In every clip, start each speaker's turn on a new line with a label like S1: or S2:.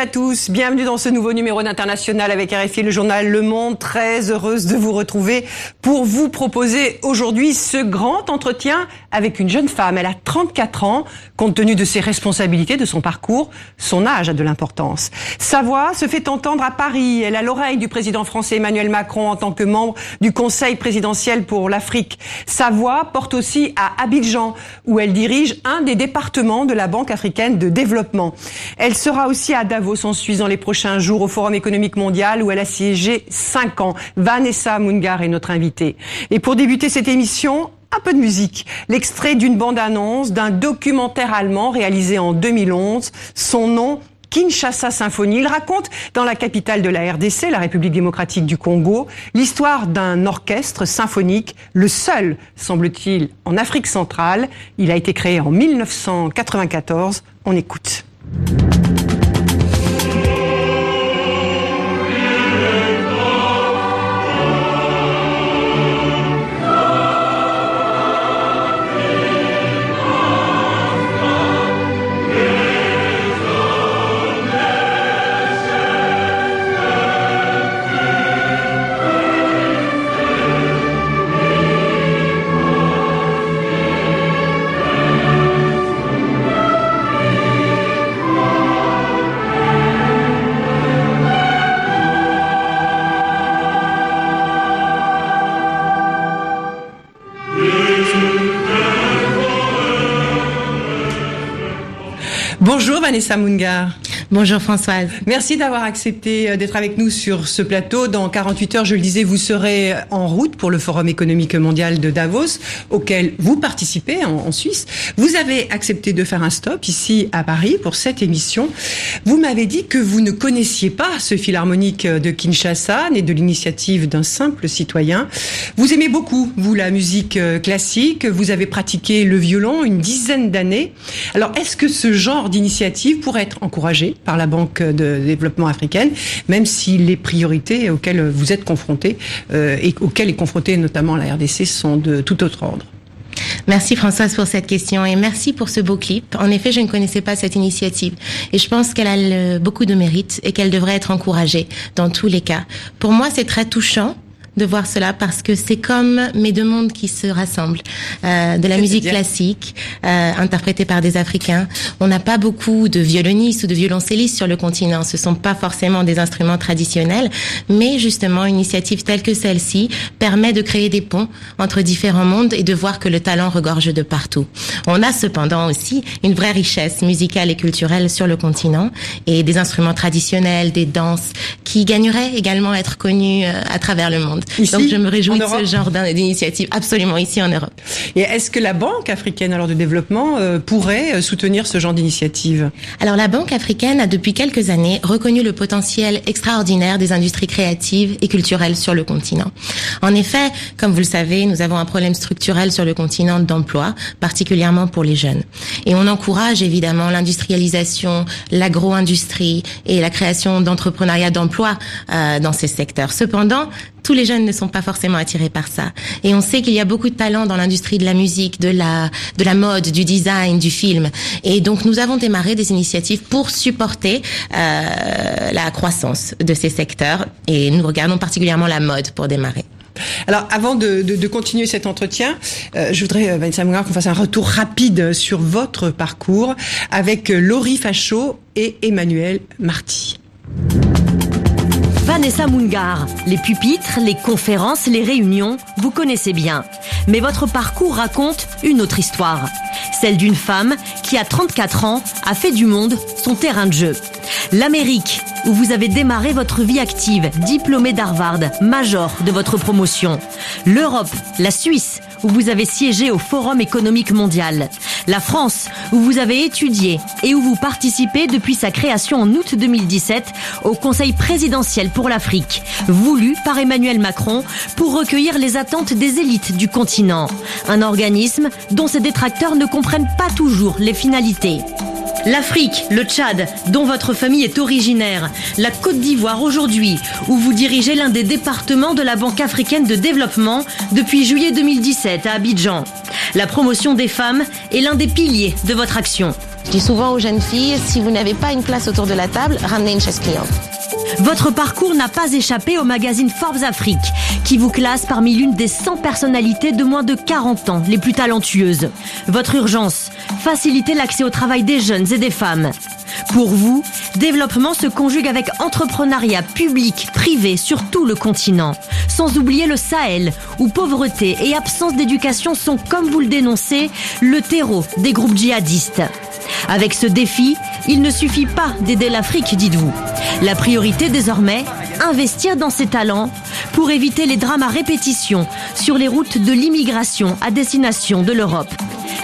S1: à tous. Bienvenue dans ce nouveau numéro d'International avec RFI, le journal Le Monde. Très heureuse de vous retrouver pour vous proposer aujourd'hui ce grand entretien avec une jeune femme. Elle a 34 ans. Compte tenu de ses responsabilités, de son parcours, son âge a de l'importance. Sa voix se fait entendre à Paris. Elle a l'oreille du président français Emmanuel Macron en tant que membre du Conseil présidentiel pour l'Afrique. Sa voix porte aussi à Abidjan, où elle dirige un des départements de la Banque africaine de développement. Elle sera aussi à Davos en Suisse dans les prochains jours au Forum économique mondial où elle a siégé cinq ans. Vanessa Mungar est notre invitée. Et pour débuter cette émission, un peu de musique. L'extrait d'une bande-annonce d'un documentaire allemand réalisé en 2011. Son nom, Kinshasa Symphonie. Il raconte dans la capitale de la RDC, la République démocratique du Congo, l'histoire d'un orchestre symphonique, le seul, semble-t-il, en Afrique centrale. Il a été créé en 1994. On écoute. Vanessa Mungar.
S2: Bonjour Françoise.
S1: Merci d'avoir accepté euh, d'être avec nous sur ce plateau. Dans 48 heures, je le disais, vous serez en route pour le Forum économique mondial de Davos, auquel vous participez en, Suisse. Vous avez accepté de faire un stop ici à Paris pour cette émission. Vous m'avez dit que vous ne connaissiez pas ce philharmonique de Kinshasa, né de l'initiative d'un simple citoyen. Vous aimez beaucoup, vous, la musique euh, classique. Vous avez pratiqué le violon une dizaine d'années. Alors, est-ce que ce genre d'initiative pourrait être encouragé? Par la Banque de développement africaine, même si les priorités auxquelles vous êtes confrontés euh, et auxquelles est confrontée notamment la RDC sont de tout autre ordre.
S2: Merci Françoise pour cette question et merci pour ce beau clip. En effet, je ne connaissais pas cette initiative et je pense qu'elle a beaucoup de mérite et qu'elle devrait être encouragée dans tous les cas. Pour moi, c'est très touchant de voir cela parce que c'est comme mes deux mondes qui se rassemblent. Euh, de la musique classique, euh, interprétée par des Africains. On n'a pas beaucoup de violonistes ou de violoncellistes sur le continent. Ce sont pas forcément des instruments traditionnels, mais justement, une initiative telle que celle-ci permet de créer des ponts entre différents mondes et de voir que le talent regorge de partout. On a cependant aussi une vraie richesse musicale et culturelle sur le continent et des instruments traditionnels, des danses qui gagneraient également à être connus euh, à travers le monde. Donc je me réjouis de ce genre d'initiative absolument ici en Europe.
S1: Et est-ce que la Banque africaine alors de développement euh, pourrait euh, soutenir ce genre d'initiative?
S2: Alors la Banque africaine a depuis quelques années reconnu le potentiel extraordinaire des industries créatives et culturelles sur le continent. En effet, comme vous le savez, nous avons un problème structurel sur le continent d'emploi, particulièrement pour les jeunes. Et on encourage évidemment l'industrialisation, l'agro-industrie et la création d'entrepreneuriat d'emplois euh, dans ces secteurs. Cependant, tous les jeunes ne sont pas forcément attirés par ça. Et on sait qu'il y a beaucoup de talents dans l'industrie de la musique, de la, de la mode, du design, du film. Et donc nous avons démarré des initiatives pour supporter euh, la croissance de ces secteurs. Et nous regardons particulièrement la mode pour démarrer.
S1: Alors, avant de, continuer cet entretien, euh, je voudrais, euh, Vanessa Moulin, qu'on fasse un retour rapide sur votre parcours avec Laurie Fachot et Emmanuel Marty.
S3: Vanessa Mungar, les pupitres, les conférences, les réunions, vous connaissez bien. Mais votre parcours raconte une autre histoire. Celle d'une femme qui, à 34 ans, a fait du monde son terrain de jeu. L'Amérique, où vous avez démarré votre vie active, diplômé d'Harvard, major de votre promotion. L'Europe, la Suisse, où vous avez siégé au Forum économique mondial. La France, où vous avez étudié et où vous participez depuis sa création en août 2017 au Conseil présidentiel pour l'Afrique, voulu par Emmanuel Macron pour recueillir les attentes des élites du continent. Un organisme dont ses détracteurs ne comprennent pas toujours les finalités. L'Afrique, le Tchad, dont votre famille est originaire, la Côte d'Ivoire aujourd'hui, où vous dirigez l'un des départements de la Banque africaine de développement depuis juillet 2017 à Abidjan. La promotion des femmes est l'un des piliers de votre action.
S2: Je dis souvent aux jeunes filles, si vous n'avez pas une place autour de la table, ramenez une chaise cliente.
S3: Votre parcours n'a pas échappé au magazine Forbes Afrique, qui vous classe parmi l'une des 100 personnalités de moins de 40 ans les plus talentueuses. Votre urgence, faciliter l'accès au travail des jeunes et des femmes. Pour vous, développement se conjugue avec entrepreneuriat public, privé sur tout le continent. Sans oublier le Sahel, où pauvreté et absence d'éducation sont, comme vous le dénoncez, le terreau des groupes djihadistes. Avec ce défi, il ne suffit pas d'aider l'Afrique, dites-vous. La priorité désormais, investir dans ses talents pour éviter les drames à répétition sur les routes de l'immigration à destination de l'Europe.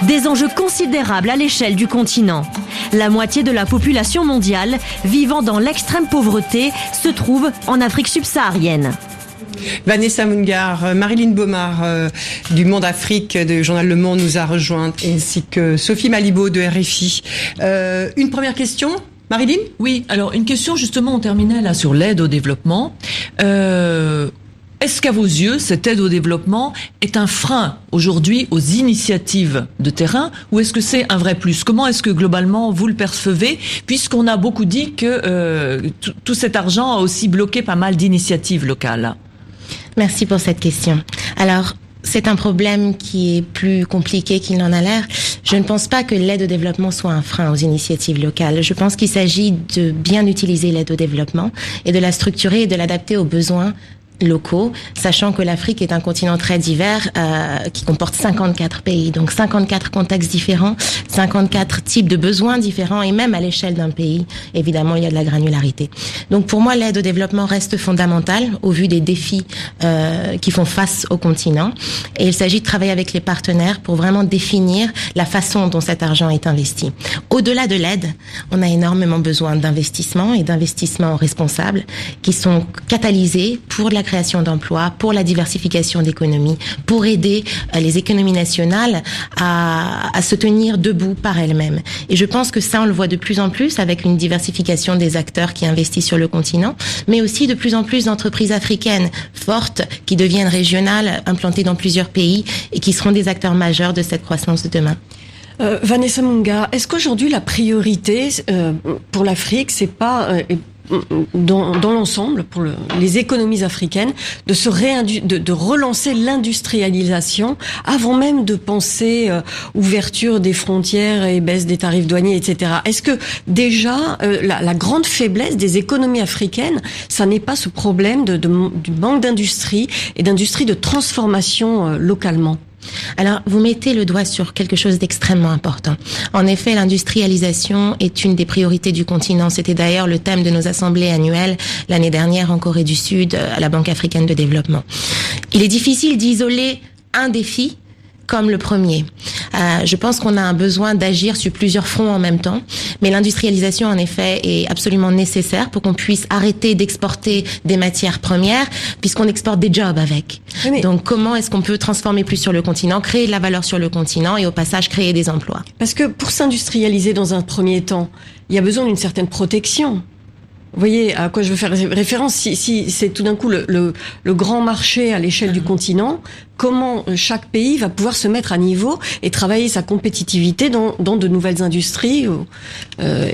S3: Des enjeux considérables à l'échelle du continent. La moitié de la population mondiale vivant dans l'extrême pauvreté se trouve en Afrique subsaharienne.
S1: Vanessa Mungar, euh, Marilyn Baumard euh, du Monde Afrique du journal Le Monde nous a rejoint, ainsi que Sophie Malibaud de RFI. Euh, une première question Marilyn?
S4: Oui, alors une question justement, on terminait là sur l'aide au développement. Est-ce qu'à vos yeux, cette aide au développement est un frein aujourd'hui aux initiatives de terrain ou est-ce que c'est un vrai plus? Comment est-ce que globalement vous le percevez puisqu'on a beaucoup dit que tout cet argent a aussi bloqué pas mal d'initiatives locales?
S2: Merci pour cette question. Alors, c'est un problème qui est plus compliqué qu'il n'en a l'air. Je ne pense pas que l'aide au développement soit un frein aux initiatives locales. Je pense qu'il s'agit de bien utiliser l'aide au développement et de la structurer et de l'adapter aux besoins locaux, sachant que l'Afrique est un continent très divers euh, qui comporte 54 pays, donc 54 contextes différents, 54 types de besoins différents et même à l'échelle d'un pays, évidemment, il y a de la granularité. Donc pour moi, l'aide au développement reste fondamentale au vu des défis euh, qui font face au continent et il s'agit de travailler avec les partenaires pour vraiment définir la façon dont cet argent est investi. Au-delà de l'aide, on a énormément besoin d'investissements et d'investissements responsables qui sont catalysés pour la création d'emplois, pour la diversification d'économies, pour aider euh, les économies nationales à, se tenir debout par elles-mêmes. Et je pense que ça, on le voit de plus en plus avec une diversification des acteurs qui investissent sur le continent, mais aussi de plus en plus d'entreprises africaines fortes qui deviennent régionales, implantées dans plusieurs pays et qui seront des acteurs majeurs de cette croissance de demain.
S5: Euh, Vanessa Munga, est-ce qu'aujourd'hui la priorité euh, pour l'Afrique, c'est pas dans, dans l'ensemble, pour le, les économies africaines, de, se de, de relancer l'industrialisation avant même de penser euh, ouverture des frontières et baisse des tarifs douaniers, etc. Est-ce que déjà euh, la, la, grande faiblesse des économies africaines, ça n'est pas ce problème de, de du manque d'industrie et d'industrie de transformation euh, localement?
S2: Alors, vous mettez le doigt sur quelque chose d'extrêmement important. En effet, l'industrialisation est une des priorités du continent. C'était d'ailleurs le thème de nos assemblées annuelles l'année dernière en Corée du Sud, à la Banque africaine de développement. Il est difficile d'isoler un défi comme le premier. Euh, je pense qu'on a un besoin d'agir sur plusieurs fronts en même temps, mais l'industrialisation en effet est absolument nécessaire pour qu'on puisse arrêter d'exporter des matières premières puisqu'on exporte des jobs avec. Donc comment est-ce qu'on peut transformer plus sur le continent, créer de la valeur sur le continent et au passage créer des emplois?
S5: Parce que pour s'industrialiser dans un premier temps, il y a besoin d'une certaine protection. Vous voyez à quoi je veux faire référence Si, si c'est tout d'un coup le, le, le, grand marché à l'échelle du continent, comment euh, chaque pays va pouvoir se mettre à niveau et travailler sa compétitivité dans, dans de nouvelles industries
S2: euh,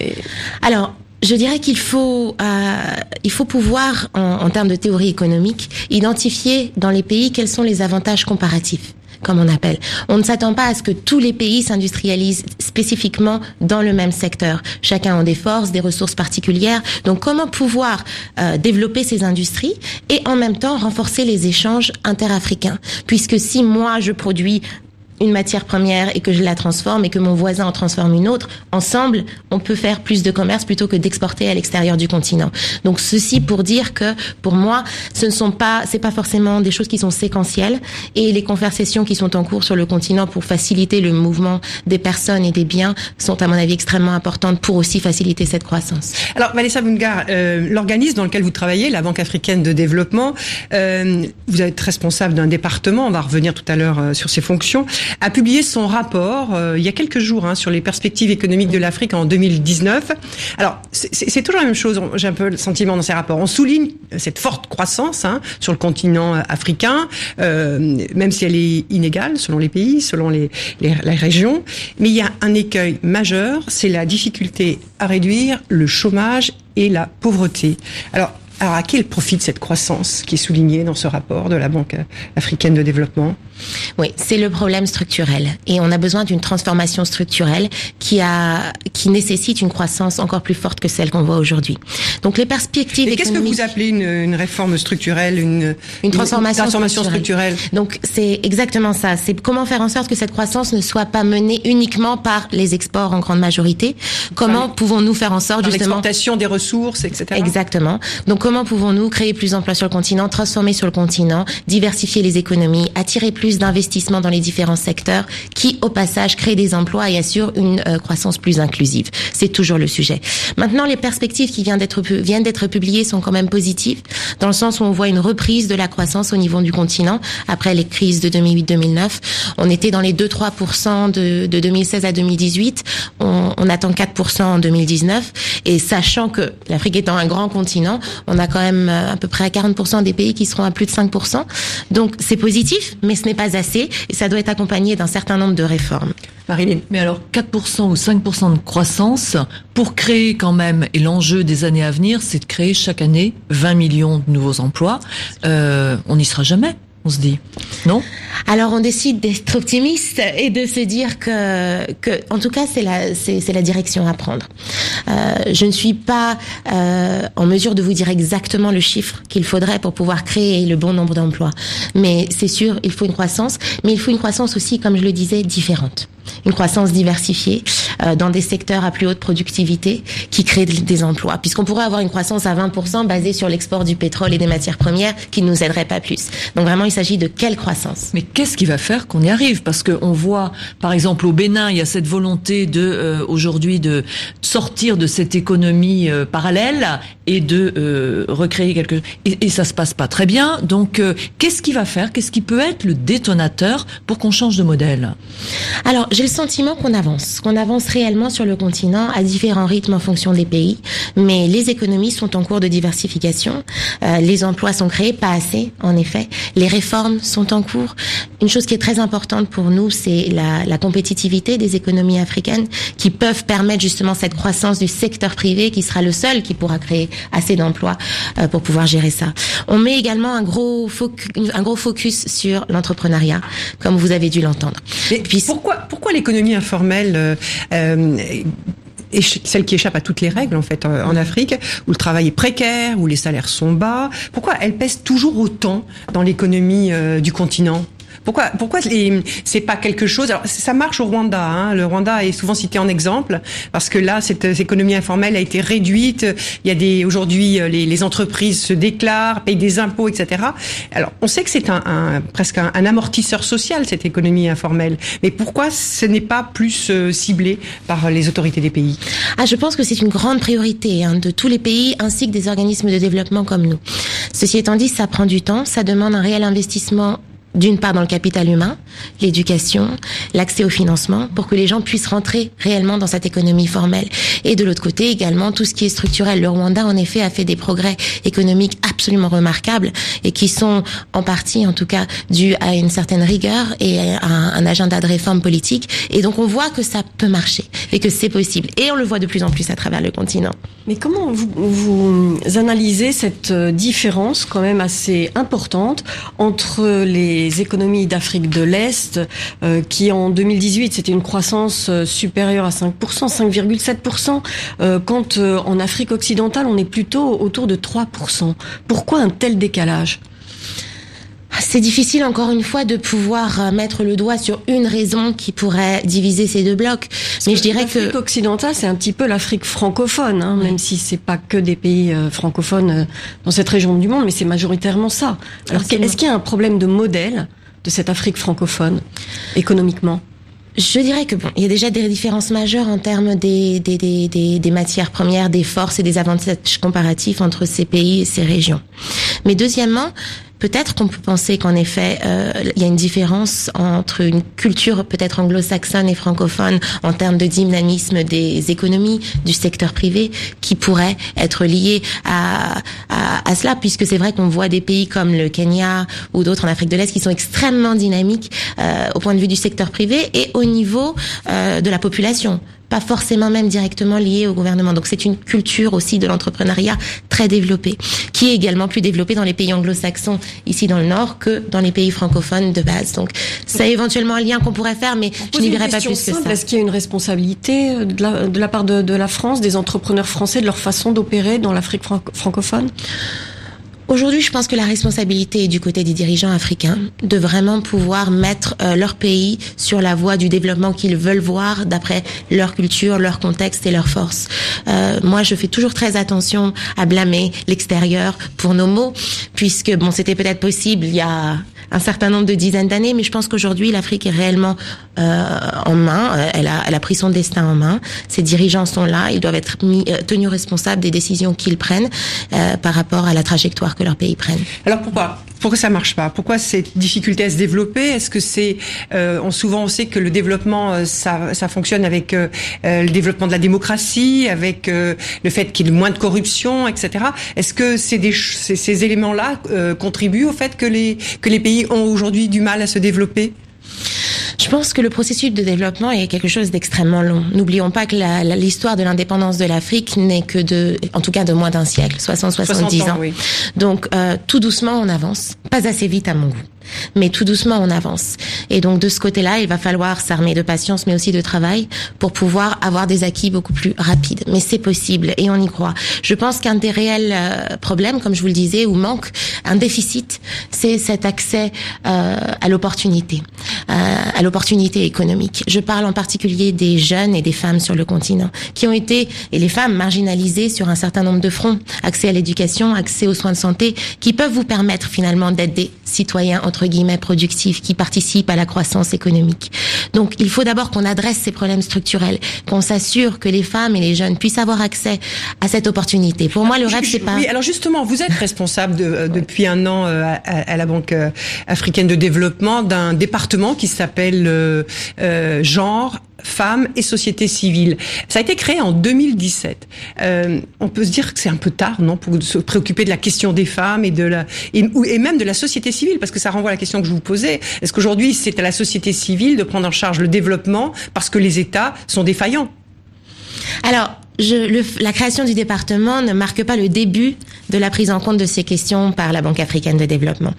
S2: Alors, je dirais qu'il faut, euh, il faut pouvoir, en, en termes de théorie économique, identifier dans les pays quels sont les avantages comparatifs comme on appelle. On ne s'attend pas à ce que tous les pays s'industrialisent spécifiquement dans le même secteur. Chacun a des forces, des ressources particulières. Donc comment pouvoir euh, développer ces industries et en même temps renforcer les échanges interafricains? Puisque si moi je produis une matière première et que je la transforme et que mon voisin en transforme une autre, ensemble, on peut faire plus de commerce plutôt que d'exporter à l'extérieur du continent. Donc ceci pour dire que pour moi, ce ne sont pas, c'est pas forcément des choses qui sont séquentielles et les conversations qui sont en cours sur le continent pour faciliter le mouvement des personnes et des biens sont à mon avis extrêmement importantes pour aussi faciliter cette croissance.
S1: Alors Vanessa Bungar, euh, l'organisme dans lequel vous travaillez, la Banque africaine de développement, euh, vous êtes responsable d'un département, on va revenir tout à l'heure euh, sur ses fonctions. A publié son rapport euh, il y a quelques jours hein, sur les perspectives économiques de l'Afrique en 2019. Alors, c'est toujours la même chose. J'ai un peu le sentiment dans ces rapports. On souligne cette forte croissance hein, sur le continent africain, euh, même si elle est inégale selon les pays, selon les, régions. Mais il y a un écueil majeur, c'est la difficulté à réduire le chômage et la pauvreté. Alors, alors à qui profite cette croissance qui est soulignée dans ce rapport de la Banque africaine de développement?
S2: Oui, c'est le problème structurel. Et on a besoin d'une transformation structurelle qui a, qui nécessite une croissance encore plus forte que celle qu'on voit aujourd'hui. Donc les perspectives
S1: Et qu'est-ce que vous appelez une, une réforme structurelle, une,
S2: une transformation,
S1: transformation structurelle.
S2: Donc c'est exactement ça. C'est comment faire en sorte que cette croissance ne soit pas menée uniquement par les exports en grande majorité. Comment pouvons-nous faire en sorte justement
S1: l'exportation des ressources, etc.
S2: Exactement. Donc comment pouvons-nous créer plus d'emplois sur le continent, transformer sur le continent, diversifier les économies, attirer plus d'investissement dans les différents secteurs qui, au passage, créent des emplois et assurent une euh, croissance plus inclusive. C'est toujours le sujet. Maintenant, les perspectives qui viennent d'être publiées sont quand même positives, dans le sens où on voit une reprise de la croissance au niveau du continent après les crises de 2008-2009. On était dans les 2-3% de, de 2016 à 2018. On, on attend 4% en 2019. Et sachant que l'Afrique étant un grand continent, on a quand même euh, à peu près 40% des pays qui seront à plus de 5%. Donc c'est positif, mais ce n'est pas assez et ça doit être accompagné d'un certain nombre de réformes.
S4: Marilyn. Mais alors 4% ou 5% de croissance, pour créer quand même, et l'enjeu des années à venir, c'est de créer chaque année 20 millions de nouveaux emplois, euh, on n'y sera jamais on se dit, non?
S2: Alors on décide d'être optimiste et de se dire que, que en tout cas, c'est la, c'est, la direction à prendre. Euh, je ne suis pas euh, en mesure de vous dire exactement le chiffre qu'il faudrait pour pouvoir créer le bon nombre d'emplois, mais c'est sûr, il faut une croissance, mais il faut une croissance aussi, comme je le disais, différente une croissance diversifiée euh, dans des secteurs à plus haute productivité qui créent des emplois. Puisqu'on pourrait avoir une croissance à 20% basée sur l'export du pétrole et des matières premières qui ne nous aiderait pas plus. Donc vraiment, il s'agit de quelle croissance?
S4: Mais qu'est-ce qui va faire qu'on y arrive? Parce qu'on voit, par exemple, au Bénin, il y a cette volonté de euh, aujourd'hui de sortir de cette économie euh, parallèle et de euh, recréer quelque et, et ça se passe pas très bien. Donc, euh, qu'est-ce qui va faire? Qu'est-ce qui peut être le détonateur pour qu'on change de modèle?
S2: Alors, j'ai le sentiment qu'on avance, qu'on avance réellement sur le continent à différents rythmes en fonction des pays, mais les économies sont en cours de diversification. Euh, les emplois sont créés, pas assez, en effet. Les réformes sont en cours. Une chose qui est très importante pour nous, c'est la, la compétitivité des économies africaines qui peuvent permettre justement cette croissance du secteur privé qui sera le seul qui pourra créer assez d'emplois euh, pour pouvoir gérer ça. On met également un gros focus, un gros focus sur l'entrepreneuriat, comme vous avez dû l'entendre.
S1: Puis pourquoi pourquoi l'économie informelle euh, euh, celle qui échappe à toutes les règles en fait en Afrique, où le travail est précaire, où les salaires sont bas. Pourquoi elle pèse toujours autant dans l'économie euh, du continent? Pourquoi, pourquoi c'est pas quelque chose? Alors ça marche au Rwanda. Hein. Le Rwanda est souvent cité en exemple parce que là, cette, économie informelle a été réduite. Il y a des aujourd'hui les, les, entreprises se déclarent, payent des impôts, etc. Alors on sait que c'est un, un, presque un, un, amortisseur social cette économie informelle. Mais pourquoi ce n'est pas plus euh, ciblé par les autorités des pays?
S2: Ah, je pense que c'est une grande priorité hein, de tous les pays ainsi que des organismes de développement comme nous. Ceci étant dit, ça prend du temps, ça demande un réel investissement d'une part dans le capital humain, l'éducation, l'accès au financement, pour que les gens puissent rentrer réellement dans cette économie formelle. Et de l'autre côté également tout ce qui est structurel. Le Rwanda, en effet, a fait des progrès économiques absolument remarquables et qui sont en partie, en tout cas, dus à une certaine rigueur et à un, agenda de réforme politique. Et donc on voit que ça peut marcher et que c'est possible. Et on le voit de plus en plus à travers le continent.
S5: Mais comment vous, analysez cette différence quand même assez importante entre les économies d'Afrique de l'Est, euh, qui en 2018 c'était une croissance euh, supérieure à 5%, 5,7%, euh, quand en Afrique occidentale on est plutôt autour de 3%. Pourquoi un tel décalage?
S2: C'est difficile encore une fois de pouvoir mettre le doigt sur une raison qui pourrait diviser ces deux blocs.
S5: Mais je dirais que l'Afrique occidentale, c'est un petit peu l'Afrique francophone, hein, oui. même si c'est pas que des pays euh, francophones euh, dans cette région du monde, mais c'est majoritairement ça. Alors est-ce qu'il y a un problème de modèle? De cette Afrique francophone économiquement
S2: je dirais que bon, il y a déjà des différences majeures en termes des, des, des, des, matières premières, des forces et des avantages comparatifs entre ces pays et ces régions. Mais deuxièmement, peut-être qu'on peut penser qu'en effet, euh, il y a une différence entre une culture peut-être anglo-saxonne et francophone en termes de dynamisme des économies du secteur privé qui pourrait être liée à cela, puisque c'est vrai qu'on voit des pays comme le Kenya ou d'autres en Afrique de l'Est qui sont extrêmement dynamiques euh, au point de vue du secteur privé et au niveau euh, de la population pas forcément même directement lié au gouvernement. Donc c'est une culture aussi de l'entrepreneuriat très développée, qui est également plus développée dans les pays anglo-saxons ici dans le Nord que dans les pays francophones de base. Donc c'est éventuellement un lien qu'on pourrait faire, mais je n'y verrai pas plus que ça.
S5: Est-ce qu'il y a une responsabilité euh, de la, de la part de, de, la France, des entrepreneurs français, de leur façon d'opérer dans l'Afrique francophone?
S2: Aujourd'hui, je pense que la responsabilité est du côté des dirigeants africains de vraiment pouvoir mettre euh, leur pays sur la voie du développement qu'ils veulent voir d'après leur culture, leur contexte et leurs forces. Euh, moi, je fais toujours très attention à blâmer l'extérieur pour nos mots, puisque bon, c'était peut-être possible il y a un certain nombre de dizaines d'années, mais je pense qu'aujourd'hui l'Afrique est réellement euh, en main. Euh, elle a, elle a pris son destin en main. Ses dirigeants sont là, ils doivent être mis, euh, tenus responsables des décisions qu'ils prennent euh, par rapport à la trajectoire que leur pays prenne.
S1: Alors pourquoi pourquoi ça marche pas? Pourquoi cette difficulté à se développer? Est-ce que c'est euh, on, souvent on sait que le développement euh, ça, ça fonctionne avec euh, le développement de la démocratie, avec le fait qu'il y ait moins de corruption, etc. Est-ce que c'est des ces, ces éléments-là contribuent au fait que les que les pays ont aujourd'hui du mal à se développer
S2: je pense que le processus de développement est quelque chose d'extrêmement long. N'oublions pas que l'histoire de l'indépendance de l'Afrique n'est que de, en tout cas de moins d'un siècle, 60-70 ans. ans. Oui. Donc euh, tout doucement on avance, pas assez vite à mon goût mais tout doucement on avance. Et donc de ce côté-là, il va falloir s'armer de patience, mais aussi de travail pour pouvoir avoir des acquis beaucoup plus rapides. Mais c'est possible et on y croit. Je pense qu'un des réels euh, problèmes, comme je vous le disais, ou manque, un déficit, c'est cet accès euh, à l'opportunité, euh, à l'opportunité économique. Je parle en particulier des jeunes et des femmes sur le continent qui ont été et les femmes marginalisées sur un certain nombre de fronts, accès à l'éducation, accès aux soins de santé, qui peuvent vous permettre finalement d'être des citoyens entre guillemets productifs qui participent à la croissance économique. Donc il faut d'abord qu'on adresse ces problèmes structurels, qu'on s'assure que les femmes et les jeunes puissent avoir accès à cette opportunité. Pour moi, le rêve c'est pas.
S1: Oui, alors justement, vous êtes responsable de, euh, depuis un an euh, à, à, la Banque euh, africaine de développement d'un département qui s'appelle euh, genre femmes et société civile. Ça a été créé en 2017. Euh, on peut se dire que c'est un peu tard, non, pour se préoccuper de la question des femmes et de la et, et, même de la société civile, parce que ça renvoie la question que je vous posais. Est-ce qu'aujourd'hui c'est à la société civile de prendre en charge le développement parce que les États sont défaillants?
S2: Alors, je, le, la création du département ne marque pas le début de la prise en compte de ces questions par la Banque africaine de développement.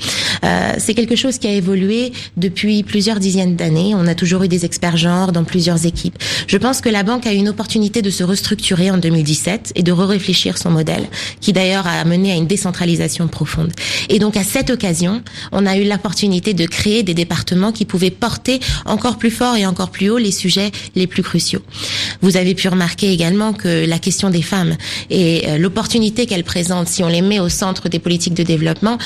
S2: Euh, c'est quelque chose qui a évolué depuis plusieurs dizaines d'années. On a toujours eu des experts genres dans plusieurs équipes. Je pense que la banque a eu une opportunité de se restructurer en 2017 et de réfléchir son modèle, qui d'ailleurs a mené à une décentralisation profonde. Et donc à cette occasion, on a eu l'opportunité de créer des départements qui pouvaient porter encore plus fort et encore plus haut les sujets les plus cruciaux. Vous avez pu remarquer également que la question des femmes et euh, l'opportunité qu'elles présentent si on les met au centre des politiques de développement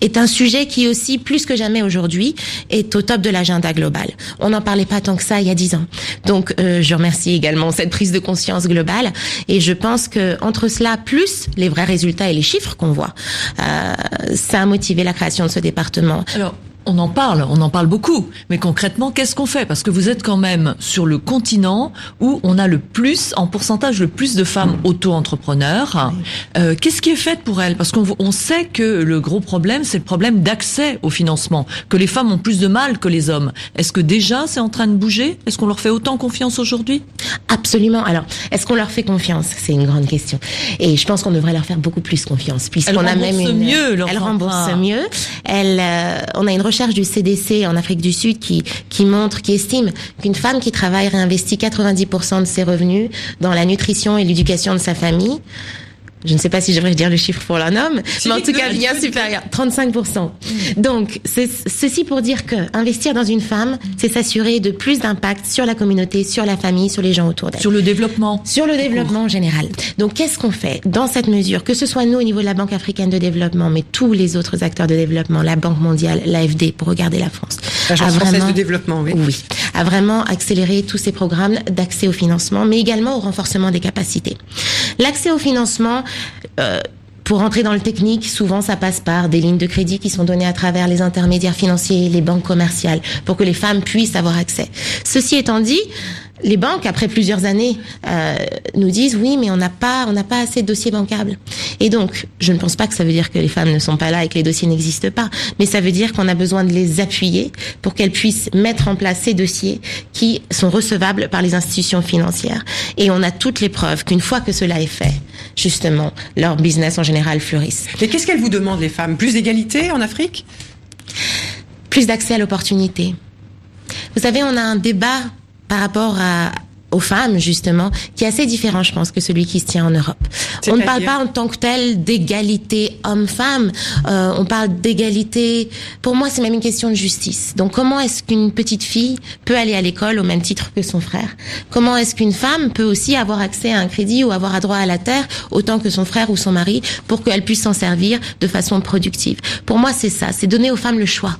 S2: est un sujet qui aussi, plus que jamais aujourd'hui, est au top de l'agenda global. On n'en parlait pas tant que ça il y a dix ans. Donc, euh, je remercie également cette prise de conscience globale. Et je pense que entre cela, plus les vrais résultats et les chiffres qu'on voit, euh, ça a motivé la création de ce département.
S4: Alors, on en parle, on en parle beaucoup, mais concrètement, qu'est-ce qu'on fait? Parce que vous êtes quand même sur le continent où on a le plus, en pourcentage, le plus de femmes auto-entrepreneurs. Euh, qu'est-ce qui est fait pour elles? Parce qu'on sait que le gros problème, c'est le problème d'accès au financement, que les femmes ont plus de mal que les hommes. Est-ce que déjà c'est en train de bouger? Est-ce qu'on leur fait autant confiance aujourd'hui?
S2: Absolument. Alors, est-ce qu'on leur fait confiance? C'est une grande question. Et je pense qu'on devrait leur faire beaucoup plus confiance, puisqu'on a même une.
S4: Mieux,
S2: elle rembourse mieux. Elle, euh, on a une recherche du CDC en Afrique du Sud qui, qui montre, qui estime qu'une femme qui travaille réinvestit 90% de ses revenus dans la nutrition et l'éducation de sa famille. Je ne sais pas si je devrais dire le chiffre pour l'un homme, mais en tout cas bien supérieur, 35%. Donc, ceci pour dire que investir dans une femme, c'est s'assurer de plus d'impact sur la communauté, sur la famille, sur les gens autour d'elle.
S4: Sur le développement.
S2: Sur le développement en général. Donc, qu'est-ce qu'on fait dans cette mesure, que ce soit nous au niveau de la Banque africaine de développement, mais tous les autres acteurs de développement, la Banque mondiale, l'AFD, pour regarder la France.
S1: L'Agence française de développement, oui.
S2: Oui. A vraiment accéléré tous ces programmes d'accès au financement, mais également au renforcement des capacités. L'accès au financement, euh, pour entrer dans le technique, souvent ça passe par des lignes de crédit qui sont données à travers les intermédiaires financiers, les banques commerciales, pour que les femmes puissent avoir accès. Ceci étant dit, les banques, après plusieurs années, euh, nous disent oui, mais on n'a pas, on n'a pas assez de dossiers bancables. Et donc, je ne pense pas que ça veut dire que les femmes ne sont pas là et que les dossiers n'existent pas, mais ça veut dire qu'on a besoin de les appuyer pour qu'elles puissent mettre en place ces dossiers qui sont recevables par les institutions financières. Et on a toutes les preuves qu'une fois que cela est fait, justement, leur business en général fleurissent.
S1: Et qu'est-ce qu'elles vous demandent, les femmes? Plus d'égalité en Afrique?
S2: Plus d'accès à l'opportunité. Vous savez, on a un débat par rapport à, aux femmes justement, qui est assez différent, je pense, que celui qui se tient en Europe. On ne parle pas en tant que tel d'égalité homme-femme. Euh, on parle d'égalité. Pour moi, c'est même une question de justice. Donc, comment est-ce qu'une petite fille peut aller à l'école au même titre que son frère? Comment est-ce qu'une femme peut aussi avoir accès à un crédit ou avoir droit à la terre autant que son frère ou son mari pour qu'elle puisse s'en servir de façon productive? Pour moi, c'est ça. C'est donner aux femmes le choix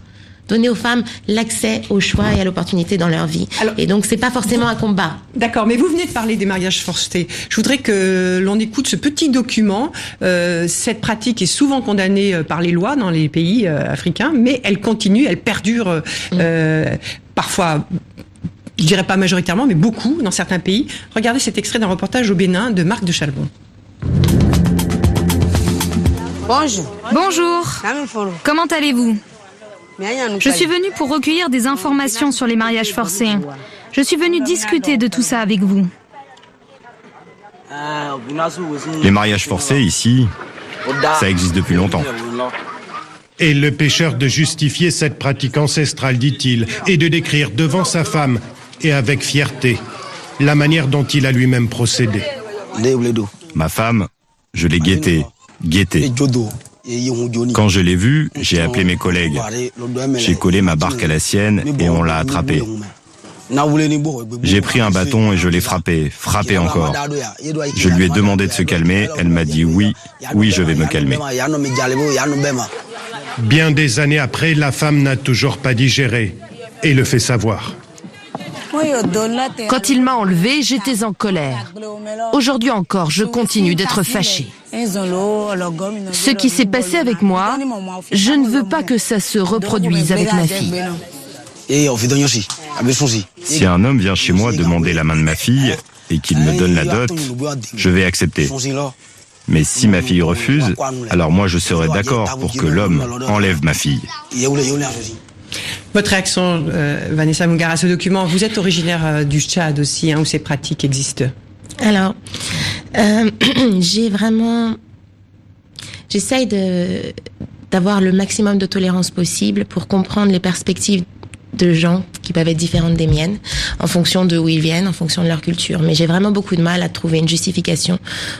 S2: donner aux femmes l'accès au choix et à l'opportunité dans leur vie. et donc c'est pas forcément un combat.
S1: D'accord, mais vous venez de parler des mariages forcés. Je voudrais que l'on écoute ce petit document. Euh, cette pratique est souvent condamnée euh, par les lois dans les pays euh, africains, mais elle continue, elle perdure euh, parfois je dirais pas majoritairement, mais beaucoup dans certains pays. Regardez cet extrait d'un reportage au Bénin de Marc de Chalbon.
S6: Bonjour. Bonjour. Comment allez-vous? Je suis venue pour recueillir des informations sur les mariages forcés. Je suis venue discuter de tout ça avec vous.
S7: Les mariages forcés ici, ça existe depuis longtemps.
S8: Et le pécheur de justifier cette pratique ancestrale, dit-il, et de décrire devant sa femme, et avec fierté, la manière dont il a lui-même procédé.
S7: Ma femme, je l'ai guettée, guettée. Quand je l'ai vu, j'ai appelé mes collègues. J'ai collé ma barque à la sienne et on l'a attrapé. J'ai pris un bâton et je l'ai frappé, frappé encore. Je lui ai demandé de se calmer, elle m'a dit oui, oui, je vais me calmer.
S8: Bien des années après, la femme n'a toujours pas digéré et le fait savoir.
S9: Quand il m'a enlevé, j'étais en colère. Aujourd'hui encore, je continue d'être fâchée. Ce qui s'est passé avec moi, je ne veux pas que ça se reproduise avec ma fille.
S7: Si un homme vient chez moi demander la main de ma fille et qu'il me donne la dot, je vais accepter. Mais si ma fille refuse, alors moi je serai d'accord pour que l'homme enlève ma fille.
S1: Votre réaction, euh, Vanessa Mungara, à ce document, vous êtes originaire euh, du Tchad aussi, hein, où ces pratiques existent.
S2: Alors, euh, j'ai vraiment... J'essaye d'avoir le maximum de tolérance possible pour comprendre les perspectives de gens qui peuvent être différentes des miennes, en fonction de où ils viennent, en fonction de leur culture. Mais j'ai vraiment beaucoup de mal à trouver une justification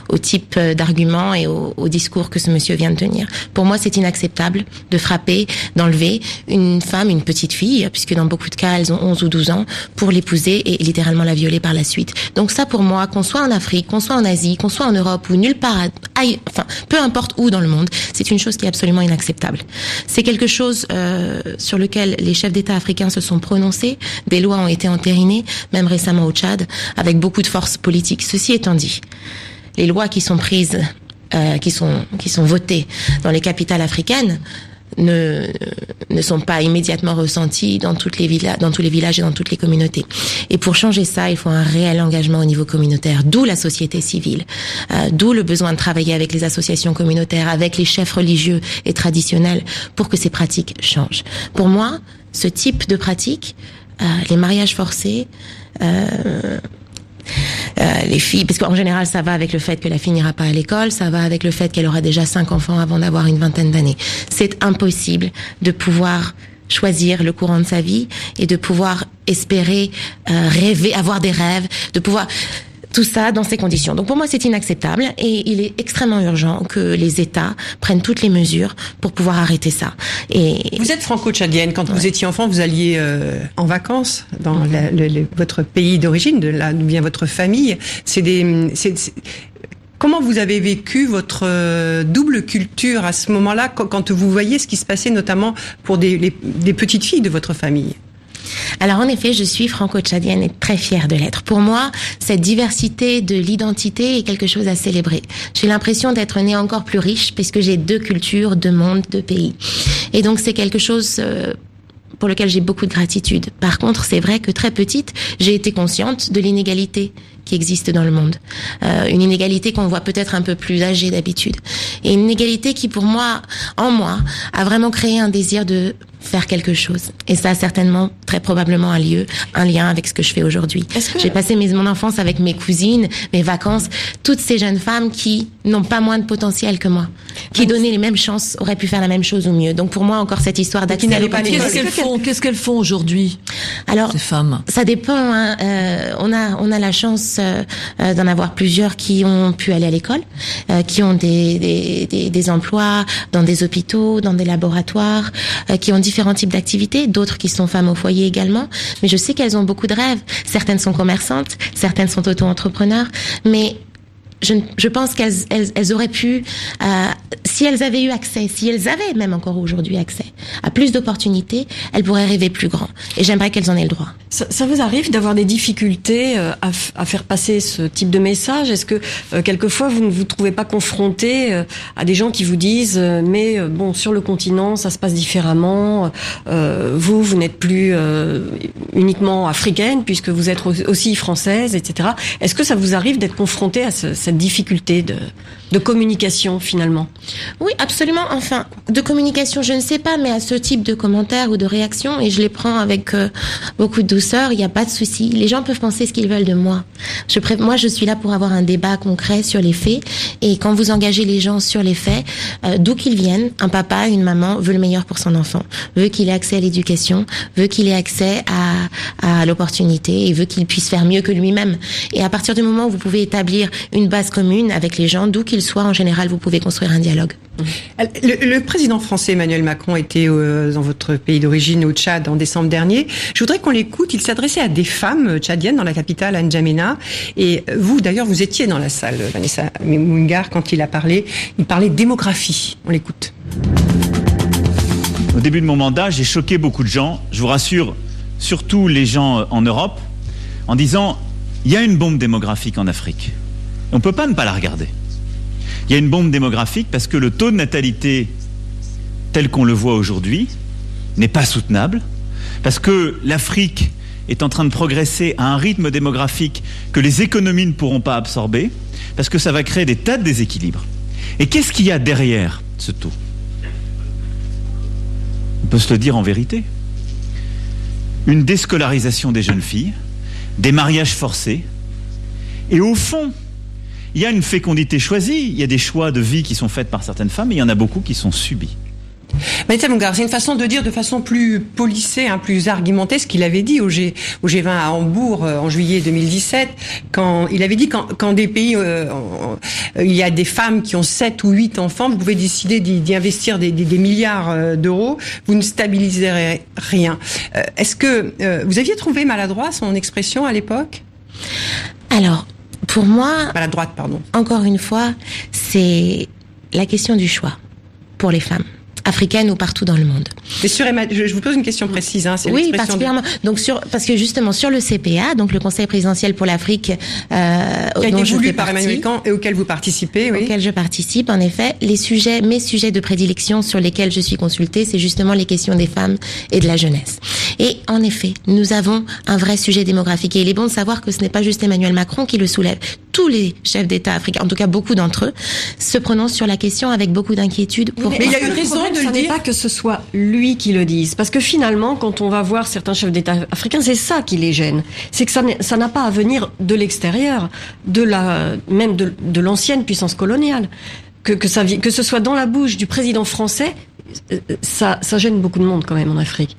S2: au type euh, d'argument et au, discours que ce monsieur vient de tenir. Pour moi, c'est inacceptable de frapper, d'enlever une femme, une petite fille, puisque dans beaucoup de cas, elles ont 11 ou 12 ans, pour l'épouser et littéralement la violer par la suite. Donc ça, pour moi, qu'on soit en Afrique, qu'on soit en Asie, qu'on soit en Europe ou nulle part, enfin, peu importe où dans le monde, c'est une chose qui est absolument inacceptable. C'est quelque chose euh, sur lequel les chefs d'État africains se sont prononcés des lois ont été entérinées, même récemment au Tchad, avec beaucoup de force politique. Ceci étant dit, les lois qui sont prises, euh, qui sont qui sont votées dans les capitales africaines ne, ne sont pas immédiatement ressentis dans toutes les villas, dans tous les villages et dans toutes les communautés. Et pour changer ça, il faut un réel engagement au niveau communautaire, d'où la société civile, euh, d'où le besoin de travailler avec les associations communautaires, avec les chefs religieux et traditionnels pour que ces pratiques changent. Pour moi, ce type de pratique, euh, les mariages forcés, euh, euh, les filles, parce qu'en général, ça va avec le fait que la fille n'ira pas à l'école, ça va avec le fait qu'elle aura déjà cinq enfants avant d'avoir une vingtaine d'années. C'est impossible de pouvoir choisir le courant de sa vie et de pouvoir espérer, rêver, avoir des rêves, de pouvoir tout ça dans ces conditions. Donc pour moi, c'est inacceptable et il est extrêmement urgent que les États prennent toutes les mesures pour pouvoir arrêter ça. Et
S1: vous êtes franco-tchadienne. Quand vous étiez enfant, vous alliez euh, en vacances dans mhm. votre pays d'origine, de là d'où vient votre famille. C'est des, Comment vous avez vécu votre euh, double culture à ce moment-là, quand vous voyez ce qui se passait notamment pour des, des petites filles de votre famille?
S2: Alors en effet, je suis franco-tchadienne et très fière de l'être. Pour moi, cette diversité de l'identité est quelque chose à célébrer. J'ai l'impression d'être née encore plus riche puisque j'ai deux cultures, deux mondes, deux pays. Et donc c'est quelque chose euh, pour lequel j'ai beaucoup de gratitude. Par contre, c'est vrai que très petite, j'ai été consciente de l'inégalité qui existe dans le monde. Euh, une inégalité qu'on voit peut-être un peu plus âgée d'habitude. Et une inégalité qui, pour moi, en moi, a vraiment créé un désir de faire quelque chose. Et ça a certainement, très probablement un lieu, un lien avec ce que je fais aujourd'hui. J'ai passé mes, mon enfance avec mes cousines, mes vacances, toutes ces jeunes femmes qui n'ont pas moins de potentiel que moi, qui donnaient les mêmes chances, auraient pu faire la même chose ou mieux. Donc pour moi, encore cette histoire d'accès
S4: Qu'est-ce qu'elles font Qu'est-ce qu'elles font aujourd'hui
S2: Alors,
S4: ces femmes?
S2: Ça dépend. Hein. Euh, on a on a la chance euh, euh, d'en avoir plusieurs qui ont pu aller à l'école, euh, qui ont des, des, des, des, emplois dans des hôpitaux, dans des laboratoires, euh, qui ont différents types d'activités, d'autres qui sont femmes au foyer également. Mais je sais qu'elles ont beaucoup de rêves. Certaines sont commerçantes, certaines sont auto-entrepreneurs, mais je, je, pense qu'elles elles, auraient pu, euh, si elles avaient eu accès, si elles avaient même encore aujourd'hui accès à plus d'opportunités, elles pourraient rêver plus grand. Et j'aimerais qu'elles en aient le droit.
S5: Ça, ça vous arrive d'avoir des difficultés euh, à, à, faire passer ce type de message? Est-ce que euh, quelquefois vous ne vous trouvez pas confronté euh, à des gens qui vous disent euh, mais bon sur le continent ça se passe différemment, vous vous n'êtes plus uniquement africaine puisque vous êtes aussi française, etc. Est-ce que ça vous arrive d'être confronté à ce, cette difficulté de, de communication finalement?
S2: Oui, absolument. Enfin, de communication, je ne sais pas, mais à ce type de commentaires ou de réactions, et je les prends avec euh, beaucoup de douceur, il n'y a pas de souci. Les gens peuvent penser ce qu'ils veulent de moi. Moi, je suis là pour avoir un débat concret sur les faits, et quand vous engagez les gens sur les faits, euh, d'où qu'ils viennent, un papa, une maman veut le meilleur pour son enfant, veut qu'il ait accès à l'éducation, veut qu'il ait accès à, à l'opportunité, et veut qu'il puisse faire mieux que lui-même. Et à partir du moment où vous pouvez établir une base commune avec les gens, d'où qu'ils soient, en général, vous pouvez construire un dialogue.
S1: Le, le président français Emmanuel Macron était euh, dans votre pays d'origine, au Tchad, en décembre dernier. Je voudrais qu'on l'écoute. Il s'adressait à des femmes tchadiennes dans la capitale, à N'Djamena. Et vous, d'ailleurs, vous étiez dans la salle, Vanessa Mungar, quand il a parlé. Il parlait démographie. On l'écoute.
S10: Au début de mon mandat, j'ai choqué beaucoup de gens. Je vous rassure, surtout les gens en Europe, en disant il y a une bombe démographique en Afrique. On ne peut pas ne pas la regarder. Il y a une bombe démographique parce que le taux de natalité tel qu'on le voit aujourd'hui n'est pas soutenable, parce que l'Afrique est en train de progresser à un rythme démographique que les économies ne pourront pas absorber, parce que ça va créer des tas de déséquilibres. Et qu'est-ce qu'il y a derrière ce taux? On peut se le dire en vérité. Une déscolarisation des jeunes filles, des mariages forcés, et au fond, il y a une fécondité choisie, il y a des choix de vie qui sont faits par certaines femmes, et il y en a beaucoup qui sont subis.
S1: Maïta Mungar, c'est une façon de dire de façon plus polissée, hein, plus argumentée, ce qu'il avait dit au, G, au G20 à Hambourg euh, en juillet 2017, quand il avait dit quand, quand des pays, euh, euh, il y a des femmes qui ont 7 ou 8 enfants, vous pouvez décider d'y investir des, des, des milliards euh, d'euros, vous ne stabiliserez rien. Euh, Est-ce que vous aviez trouvé maladroit son expression à l'époque?
S2: Alors, pour moi,
S1: maladroite, pardon.
S2: Encore une fois, c'est la question du choix pour les femmes africaines ou partout dans le monde.
S1: Mais sur je vous pose une question précise. Hein,
S2: oui, particulièrement. De... Donc sur parce que justement sur le CPA, donc le Conseil présidentiel pour l'Afrique,
S1: euh, qui a été voulu par Emmanuel Macron et auquel vous participez, oui.
S2: Auquel je participe, en effet. Les sujets, mes sujets de prédilection sur lesquels je suis consultée, c'est justement les questions des femmes et de la jeunesse. Et en effet, nous avons un vrai sujet démographique. Et il est bon de savoir que ce n'est pas juste Emmanuel Macron qui le soulève. Tous les chefs d'État africains, en tout cas beaucoup d'entre eux, se prononcent sur la question avec beaucoup d'inquiétude.
S5: Pour... Mais il y a eu raison de le dire. pas que ce soit lui qui le dise, parce que finalement, quand on va voir certains chefs d'État africains, c'est ça qui les gêne. C'est que ça n'a pas à venir de l'extérieur, de la même de, de l'ancienne puissance coloniale. Que, que, ça, que ce soit dans la bouche du président français, ça, ça gêne beaucoup de monde quand même en Afrique.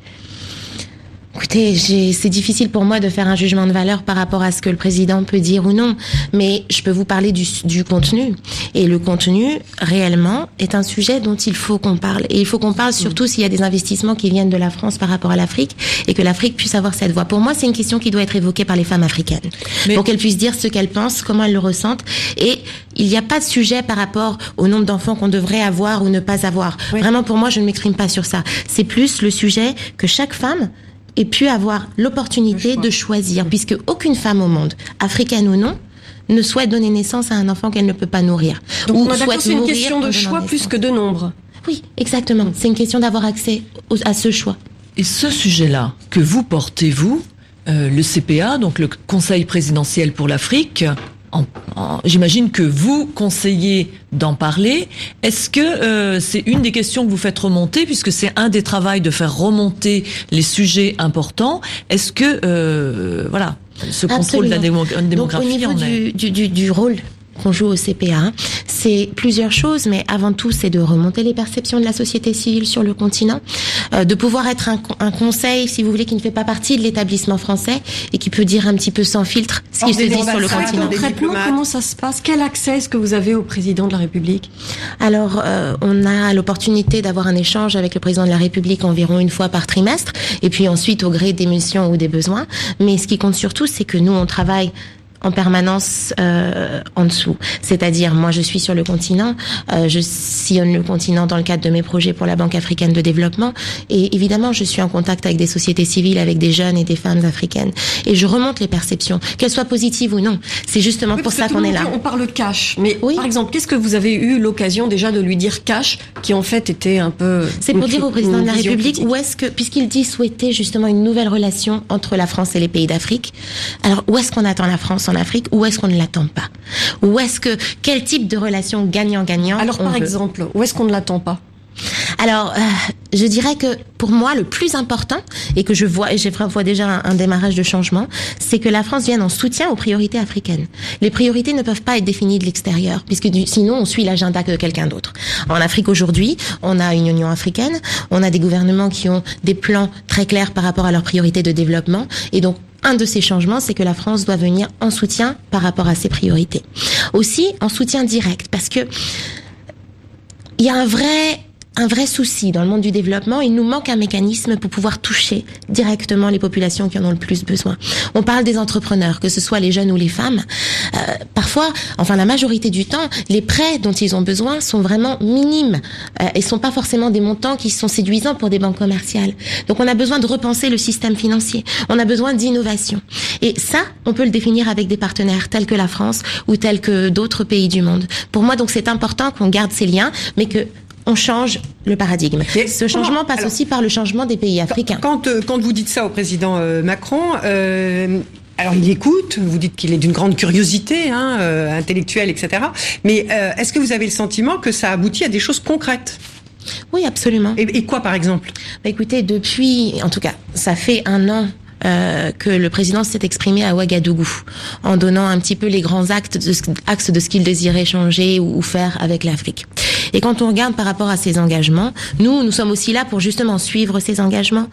S2: Écoutez, c'est difficile pour moi de faire un jugement de valeur par rapport à ce que le président peut dire ou non, mais je peux vous parler du, du contenu. Et le contenu, réellement, est un sujet dont il faut qu'on parle. Et il faut qu'on parle surtout s'il y a des investissements qui viennent de la France par rapport à l'Afrique et que l'Afrique puisse avoir cette voix. Pour moi, c'est une question qui doit être évoquée par les femmes africaines. Mais... Pour qu'elles puissent dire ce qu'elles pensent, comment elles le ressentent. Et il n'y a pas de sujet par rapport au nombre d'enfants qu'on devrait avoir ou ne pas avoir. Oui. Vraiment, pour moi, je ne m'exprime pas sur ça. C'est plus le sujet que chaque femme ait pu avoir l'opportunité de choisir, puisque aucune femme au monde, africaine ou non, ne souhaite donner naissance à un enfant qu'elle ne peut pas nourrir.
S5: Donc ou souhaite c'est une question de choix plus que de nombre.
S2: Oui, exactement. C'est une question d'avoir accès à ce choix.
S4: Et ce sujet-là que vous portez, vous, euh, le CPA, donc le Conseil présidentiel pour l'Afrique, J'imagine que vous conseillez d'en parler. Est-ce que euh, c'est une des questions que vous faites remonter, puisque c'est un des travaux de faire remonter les sujets importants. Est-ce que euh, voilà, ce contrôle de la démographie
S2: Donc, au niveau du, du, du, rôle qu'on joue au CPA, c'est plusieurs choses, mais avant tout, c'est de remonter les perceptions de la société civile sur le continent, euh, de pouvoir être un, un, conseil, si vous voulez, qui ne fait pas partie de l'établissement français et qui peut dire un petit peu sans filtre ce qui se dit sur le continent.
S5: Concrètement, comment ça se passe? Quel accès est-ce que vous avez au président de la République?
S2: Alors, euh, on a l'opportunité d'avoir un échange avec le président de la République environ une fois par trimestre, et puis ensuite au gré des missions ou des besoins. Mais ce qui compte surtout, c'est que nous, on travaille en permanence euh, en dessous. C'est-à-dire, moi, je suis sur le continent, euh, je sillonne le continent dans le cadre de mes projets pour la Banque africaine de développement, et évidemment, je suis en contact avec des sociétés civiles, avec des jeunes et des femmes africaines, et je remonte les perceptions, qu'elles soient positives ou non. C'est justement pour ça qu'on est là.
S5: On parle cash, mais oui. par exemple, qu'est-ce que vous avez eu l'occasion déjà de lui dire cash, qui en fait était un peu.
S2: C'est pour dire au président de la République où est-ce que, puisqu'il dit souhaiter justement une nouvelle relation entre la France et les pays d'Afrique, alors où est-ce qu'on attend la France en Afrique ou est-ce qu'on ne l'attend pas? Ou est-ce que quel type de relation gagnant-gagnant
S5: Alors par exemple, où est-ce qu'on ne l'attend pas?
S2: Alors, euh, je dirais que pour moi, le plus important, et que je vois, et j'ai vois déjà un, démarrage de changement, c'est que la France vienne en soutien aux priorités africaines. Les priorités ne peuvent pas être définies de l'extérieur, puisque sinon on suit l'agenda de quelqu'un d'autre. En Afrique aujourd'hui, on a une Union africaine, on a des gouvernements qui ont des plans très clairs par rapport à leurs priorités de développement, et donc un de ces changements, c'est que la France doit venir en soutien par rapport à ses priorités. Aussi, en soutien direct, parce que il y a un vrai un vrai souci dans le monde du développement. Il nous manque un mécanisme pour pouvoir toucher directement les populations qui en ont le plus besoin. On parle des entrepreneurs, que ce soit les jeunes ou les femmes. Euh, parfois, enfin la majorité du temps, les prêts dont ils ont besoin sont vraiment minimes euh, et sont pas forcément des montants qui sont séduisants pour des banques commerciales. Donc on a besoin de repenser le système financier. On a besoin d'innovation. Et ça, on peut le définir avec des partenaires tels que la France ou tels que d'autres pays du monde. Pour moi, donc c'est important qu'on garde ces liens, mais que on change le paradigme. Ce changement passe aussi par le changement des pays africains.
S1: Quand, euh, quand, vous dites ça au président euh, Macron, euh, alors il écoute, vous dites qu'il est d'une grande curiosité hein, intellectuelle, etc. Mais est-ce que vous avez le sentiment que ça aboutit à des choses concrètes?
S2: Oui, absolument.
S1: Et, quoi, par exemple?
S2: Bah, Écoutez, depuis, en tout cas, ça fait un an euh, que le président s'est exprimé à Ouagadougou en donnant un petit peu les grands actes de ce, axes de ce qu'il désirait changer ou faire avec l'Afrique. Et quand on regarde par rapport à ces engagements, nous, nous sommes aussi là pour justement suivre ces engagements,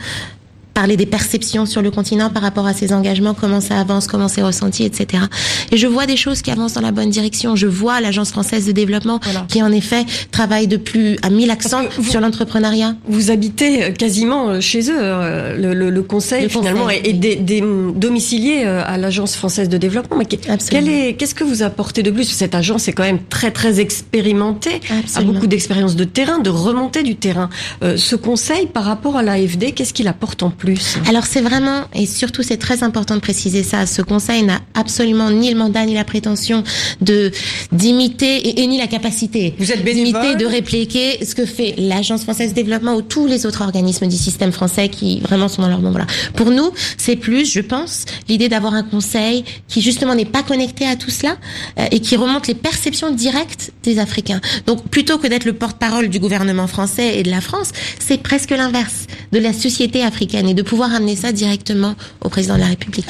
S2: parler des perceptions sur le continent par rapport à ces engagements, comment ça avance, comment c'est ressenti, etc. Et je vois des choses qui avancent dans la bonne direction. Je vois l'Agence française de développement qui, en effet, travaille de plus à 1000 accents sur l'entrepreneuriat.
S5: Vous habitez euh, quasiment euh, chez eux. Euh, le, le, le conseil, finalement, est, des, domicilié à l'Agence française de développement. Mais qu'est-ce que vous apportez de plus? Cette agence est quand même très, très expérimentée, a beaucoup d'expérience de terrain, de remontée du terrain. ce conseil, par rapport à l'AFD, qu'est-ce qu'il apporte en plus?
S2: Alors c'est vraiment, et surtout c'est très important de préciser ça, ce conseil n'a absolument ni le mandat ni la prétention de d'imiter et, ni la capacité
S1: Vous êtes
S2: d'imiter, de répliquer ce que fait l'Agence française de développement ou tous les autres organismes du système français qui vraiment sont dans leur monde. Voilà. Pour nous, c'est plus, je pense, l'idée d'avoir un conseil qui justement n'est pas connecté à tout cela euh, et qui remonte les perceptions directes des Africains. Donc plutôt que d'être le porte-parole du gouvernement français et de la France, c'est presque l'inverse de la société africaine de pouvoir amener ça directement au président de la République.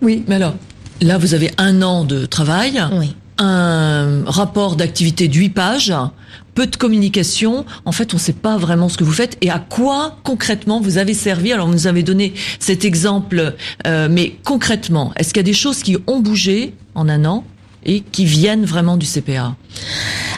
S4: oui, mais alors, là, vous avez un an de travail. Un rapport d'activité de 8 pages, peu de communication. En fait, on ne sait pas vraiment ce que vous faites et à quoi concrètement vous avez servi. Alors, vous nous avez donné cet exemple, euh, mais concrètement, est-ce qu'il y a des choses qui ont bougé en un an? Et qui viennent vraiment du CPA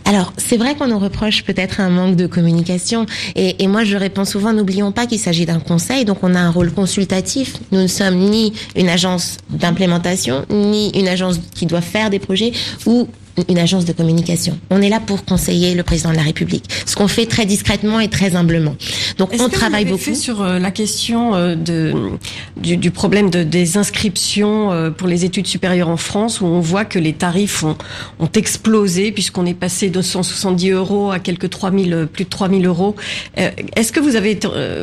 S2: alors, c'est vrai qu'on nous reproche peut-être un manque de communication. Et, et moi, je réponds souvent, n'oublions pas qu'il s'agit d'un conseil, donc on a un rôle consultatif. Nous ne sommes ni une agence d'implémentation, ni une agence qui doit faire des projets, ou une agence de communication. On est là pour conseiller le président de la République. Ce qu'on fait très discrètement et très humblement. Donc on
S5: que
S2: travaille
S5: vous
S2: beaucoup.
S5: Fait sur euh, la question euh, de, du, du problème de, des inscriptions euh, pour les études supérieures en France, où on voit que les tarifs ont, ont explosé puisqu'on est passé de 170 euros à quelques 3000, plus de 3000 euros. Est-ce que vous avez,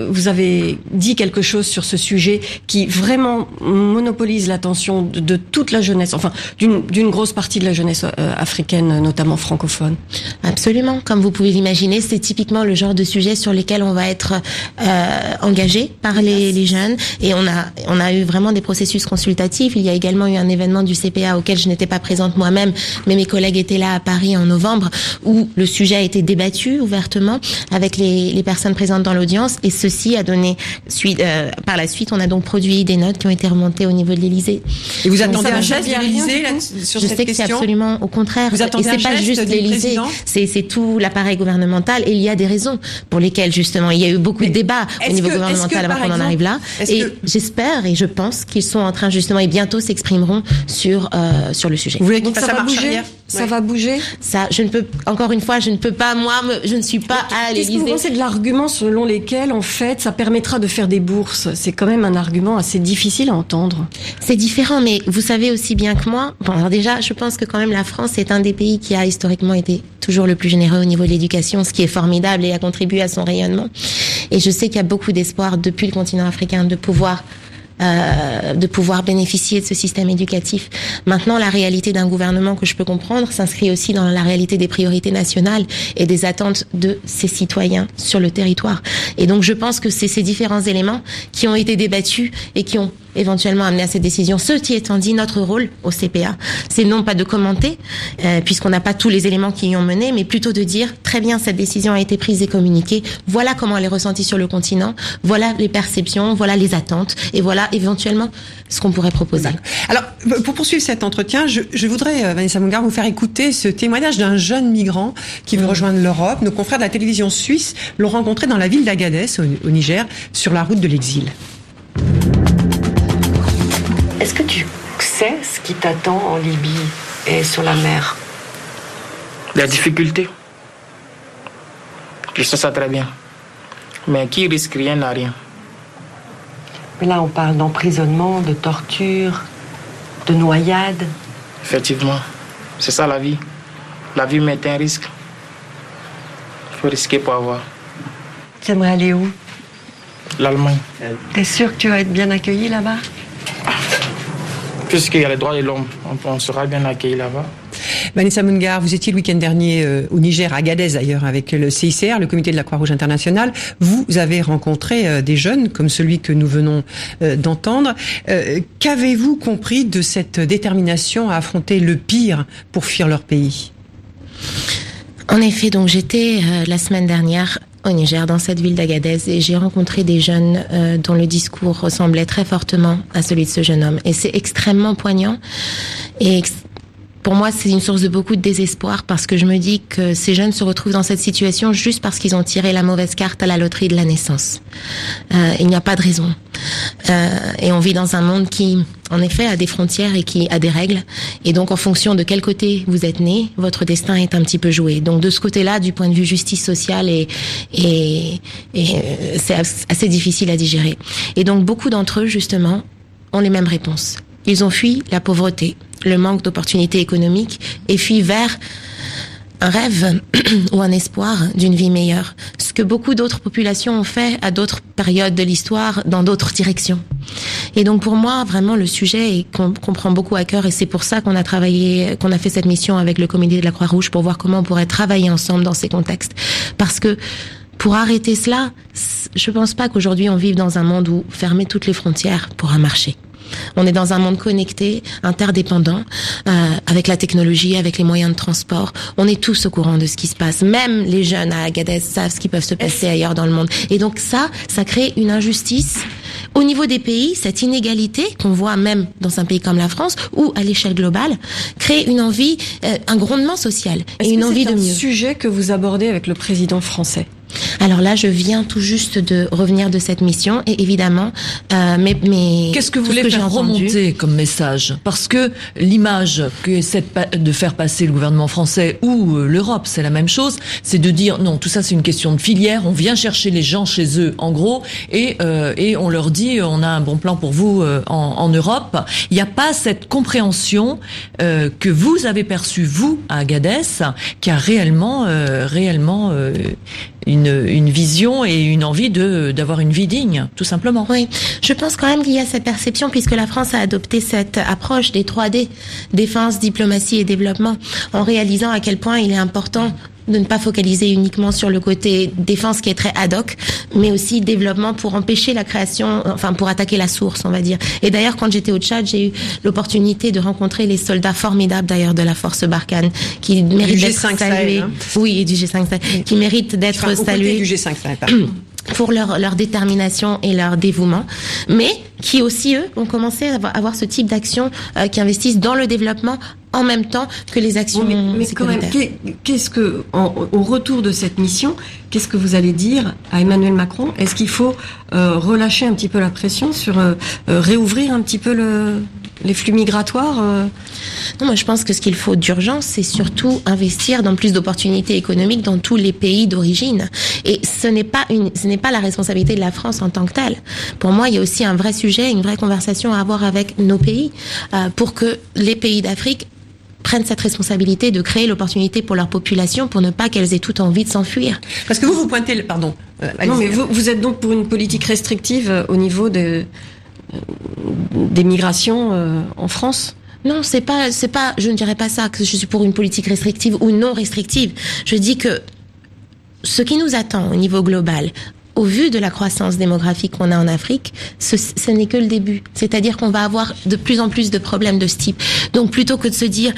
S5: vous avez dit quelque chose sur ce sujet qui vraiment monopolise l'attention de, de, toute la jeunesse, enfin d'une grosse partie de la jeunesse africaine, notamment francophone
S2: Absolument. Comme vous pouvez l'imaginer, c'est typiquement le genre de sujet sur lesquels on va être euh, engagé par les, les, jeunes. Et on a, on a eu vraiment des processus consultatifs. Il y a également eu un événement du CPA auquel je n'étais pas présente moi-même, mais mes collègues étaient là à Paris en novembre, où le sujet a été débattu ouvertement avec les, les personnes présentes dans l'audience. Et ceci a donné suite. Euh, par la suite, on a donc produit des notes qui ont été remontées au niveau de l'Élysée.
S1: Et vous attendez un geste de l'Élysée sur
S2: je
S1: cette
S2: sais que c'est absolument au contraire.
S1: Vous attendez
S2: et c'est pas juste l'Élysée, c'est tout l'appareil gouvernemental. Et il y a des raisons pour lesquelles justement il y a eu beaucoup de débats au niveau
S1: que,
S2: gouvernemental avant qu'on en arrive là. Et que... j'espère et je pense qu'ils sont en train justement et bientôt s'exprimeront sur euh, sur le sujet.
S1: Vous voulez
S5: ça, ça va bouger Ça va bouger
S2: Ça, je ne peux encore une fois, je ne peux pas moi, me, je ne suis pas à l'Élysée.
S5: Qu'est-ce que vous pensez de l'argument selon lequel en fait ça permettra de faire des bourses? C'est quand même un argument assez difficile à entendre.
S2: C'est différent, mais vous savez aussi bien que moi. Bon, alors déjà, je pense que quand même la France est un des pays qui a historiquement été toujours le plus généreux au niveau de l'éducation, ce qui est formidable et a contribué à son rayonnement. Et je sais qu'il y a beaucoup d'espoir depuis le continent africain de pouvoir euh, de pouvoir bénéficier de ce système éducatif. Maintenant, la réalité d'un gouvernement que je peux comprendre s'inscrit aussi dans la réalité des priorités nationales et des attentes de ses citoyens sur le territoire. Et donc, je pense que c'est ces différents éléments qui ont été débattus et qui ont éventuellement amené à cette décision. Ceci étant dit, notre rôle au CPA, c'est non pas de commenter, euh, puisqu'on n'a pas tous les éléments qui y ont mené, mais plutôt de dire très bien cette décision a été prise et communiquée. Voilà comment elle est ressentie sur le continent. Voilà les perceptions, voilà les attentes, et voilà éventuellement ce qu'on pourrait proposer.
S1: Alors, pour poursuivre cet entretien, je, je voudrais, euh, Vanessa Mongar, vous faire écouter ce témoignage d'un jeune migrant qui veut rejoindre l'Europe. Nos confrères de la télévision suisse l'ont rencontré dans la ville d'Agadez, au, au Niger, sur la route de l'exil.
S11: Est-ce que tu sais ce qui t'attend en Libye et sur la mer?
S12: La difficulté. Je sais ça très bien. Mais qui risque rien n'a rien?
S11: Mais là, on parle d'emprisonnement, de torture, de noyade.
S12: Effectivement. C'est ça la vie. La vie met un risque. Il faut risquer pour avoir.
S11: Tu aimerais aller où?
S12: L'Allemagne.
S11: T'es sûr que tu vas être bien accueilli là-bas?
S12: Puisqu'il y a les droits de l'homme, on, sera bien accueilli là-bas.
S1: Vanessa Mungar, vous étiez le week-end dernier euh, au Niger, à Gadez d'ailleurs, avec le CICR, le Comité de la Croix-Rouge internationale. Vous avez rencontré euh, des jeunes comme celui que nous venons euh, d'entendre. Qu'avez-vous compris de cette détermination à affronter le pire pour fuir leur pays?
S2: En effet, donc j'étais la semaine dernière au Niger, dans cette ville d'Agadez, et j'ai rencontré des jeunes euh, dont le discours ressemblait très fortement à celui de ce jeune homme. Et c'est extrêmement poignant et pour moi, c'est une source de beaucoup de désespoir parce que je me dis que ces jeunes se retrouvent dans cette situation juste parce qu'ils ont tiré la mauvaise carte à la loterie de la naissance. Euh, il n'y a pas de raison. Euh, et on vit dans un monde qui, en effet, a des frontières et qui a des règles. Et donc, en fonction de quel côté vous êtes né, votre destin est un petit peu joué. Donc, de ce côté-là, du point de vue justice sociale, et, et, et euh, c'est assez difficile à digérer. Et donc, beaucoup d'entre eux, justement, ont les mêmes réponses. Ils ont fui la pauvreté, le manque d'opportunités économiques et fuient vers un rêve ou un espoir d'une vie meilleure. Ce que beaucoup d'autres populations ont fait à d'autres périodes de l'histoire dans d'autres directions. Et donc pour moi, vraiment, le sujet est qu'on prend beaucoup à cœur et c'est pour ça qu'on a travaillé, qu'on a fait cette mission avec le comité de la Croix-Rouge pour voir comment on pourrait travailler ensemble dans ces contextes. Parce que pour arrêter cela, je pense pas qu'aujourd'hui on vive dans un monde où fermer toutes les frontières pourra marcher. On est dans un monde connecté, interdépendant, euh, avec la technologie, avec les moyens de transport. On est tous au courant de ce qui se passe. Même les jeunes à Agadez savent ce qui peut se passer ailleurs dans le monde. Et donc ça, ça crée une injustice. Au niveau des pays, cette inégalité qu'on voit même dans un pays comme la France ou à l'échelle globale crée une envie, euh, un grondement social et une envie de mieux.
S5: C'est un sujet que vous abordez avec le président français?
S2: Alors là, je viens tout juste de revenir de cette mission et évidemment, euh, mais, mais
S4: qu'est-ce que vous voulez faire remonter comme message? Parce que l'image que essaie de faire passer le gouvernement français ou euh, l'Europe, c'est la même chose, c'est de dire non, tout ça c'est une question de filière, on vient chercher les gens chez eux en gros et euh, et on leur dit on a un bon plan pour vous euh, en, en, Europe. Il n'y a pas cette compréhension euh, que vous avez perçue vous à Agadez, qui a réellement réellement une, une vision et une envie de d'avoir une vie digne, tout simplement.
S2: Oui, je pense quand même qu'il y a cette perception puisque la France a adopté cette approche des 3D, défense, diplomatie et développement, en réalisant à quel point il est important de ne pas focaliser uniquement sur le côté défense qui est très ad hoc, mais aussi développement pour empêcher la création, enfin pour attaquer la source, on va dire. Et d'ailleurs, quand j'étais au Tchad, j'ai eu l'opportunité de rencontrer les soldats formidables d'ailleurs de la force Barkhane qui méritent d'être salués. Hein. Oui, et du G5 qui méritent d'être salués.
S1: Du G5
S2: pour leur, leur détermination et leur dévouement, mais qui aussi, eux, ont commencé à avoir, ce type d'actions euh, qui investissent dans le développement en même temps que les actions
S5: mais, mais quand même, qu'est-ce que, au retour de cette mission, qu'est-ce que vous allez dire à Emmanuel Macron? Est-ce qu'il faut euh, relâcher un petit peu la pression sur euh, réouvrir un petit peu le, les flux migratoires euh?
S2: Non, moi je pense que ce qu'il faut d'urgence, c'est surtout investir dans plus d'opportunités économiques dans tous les pays d'origine. Et ce n'est pas une, ce n'est pas la responsabilité de la France en tant que telle. Pour moi, il y a aussi un vrai sujet, une vraie conversation à avoir avec nos pays euh, pour que les pays d'Afrique prennent cette responsabilité de créer l'opportunité pour leur population pour ne pas qu'elles aient toute envie de s'enfuir.
S1: Parce que vous, vous pointez, pardon.
S5: Euh, non, mais vous, vous, êtes donc pour une politique restrictive au niveau de, des migrations euh, en France?
S2: Non, c'est pas, c'est pas, je ne dirais pas ça que je suis pour une politique restrictive ou non restrictive. Je dis que ce qui nous attend au niveau global, au vu de la croissance démographique qu'on a en Afrique, ce, ce n'est que le début. C'est-à-dire qu'on va avoir de plus en plus de problèmes de ce type. Donc plutôt que de se dire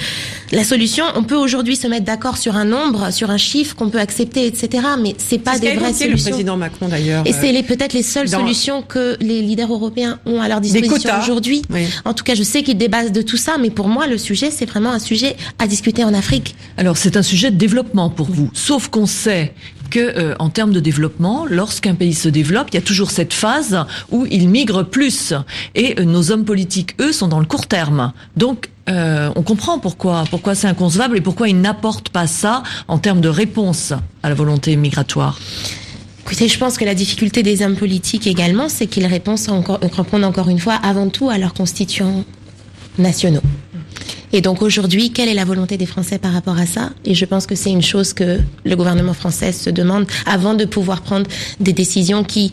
S2: la solution, on peut aujourd'hui se mettre d'accord sur un nombre, sur un chiffre qu'on peut accepter, etc. Mais c'est pas des vraies solutions.
S1: le président Macron d'ailleurs.
S2: Et c'est peut-être les seules solutions que les leaders européens ont à leur disposition aujourd'hui. En tout cas, je sais qu'ils débattent de tout ça, mais pour moi, le sujet, c'est vraiment un sujet à discuter en Afrique.
S4: Alors c'est un sujet de développement pour vous. Sauf qu'on sait que euh, en termes de développement, lorsqu'un pays se développe, il y a toujours cette phase où il migre plus. Et euh, nos hommes politiques, eux, sont dans le court terme. Donc euh, on comprend pourquoi, pourquoi c'est inconcevable et pourquoi ils n'apportent pas ça en termes de réponse à la volonté migratoire.
S2: Écoutez, je pense que la difficulté des hommes politiques également, c'est qu'ils répondent encore, répondent encore une fois avant tout à leurs constituants nationaux. Et donc aujourd'hui, quelle est la volonté des Français par rapport à ça? Et je pense que c'est une chose que le gouvernement français se demande avant de pouvoir prendre des décisions qui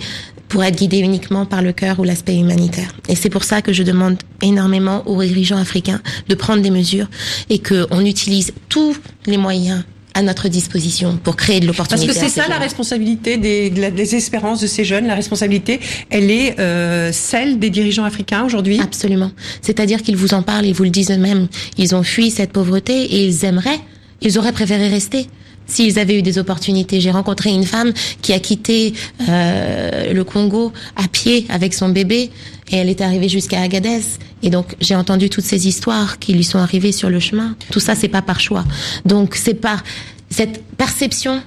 S2: pourraient être guidées uniquement par le cœur ou l'aspect humanitaire. Et c'est pour ça que je demande énormément aux dirigeants africains de prendre des mesures et qu'on utilise tous les moyens à notre disposition pour créer de l'opportunité.
S1: Parce que c'est ça la responsabilité des, des, espérances de ces jeunes. La responsabilité, elle est euh, celle des dirigeants africains aujourd'hui?
S2: Absolument. C'est-à-dire qu'ils vous en parlent, ils vous le disent eux-mêmes. Ils ont fui cette pauvreté et ils aimeraient, ils auraient préféré rester s'ils avaient eu des opportunités. J'ai rencontré une femme qui a quitté euh, le Congo à pied avec son bébé et elle est arrivée jusqu'à Agadez. Et donc j'ai entendu toutes ces histoires qui lui sont arrivées sur le chemin. Tout ça, c'est pas par choix. Donc c'est par cette perception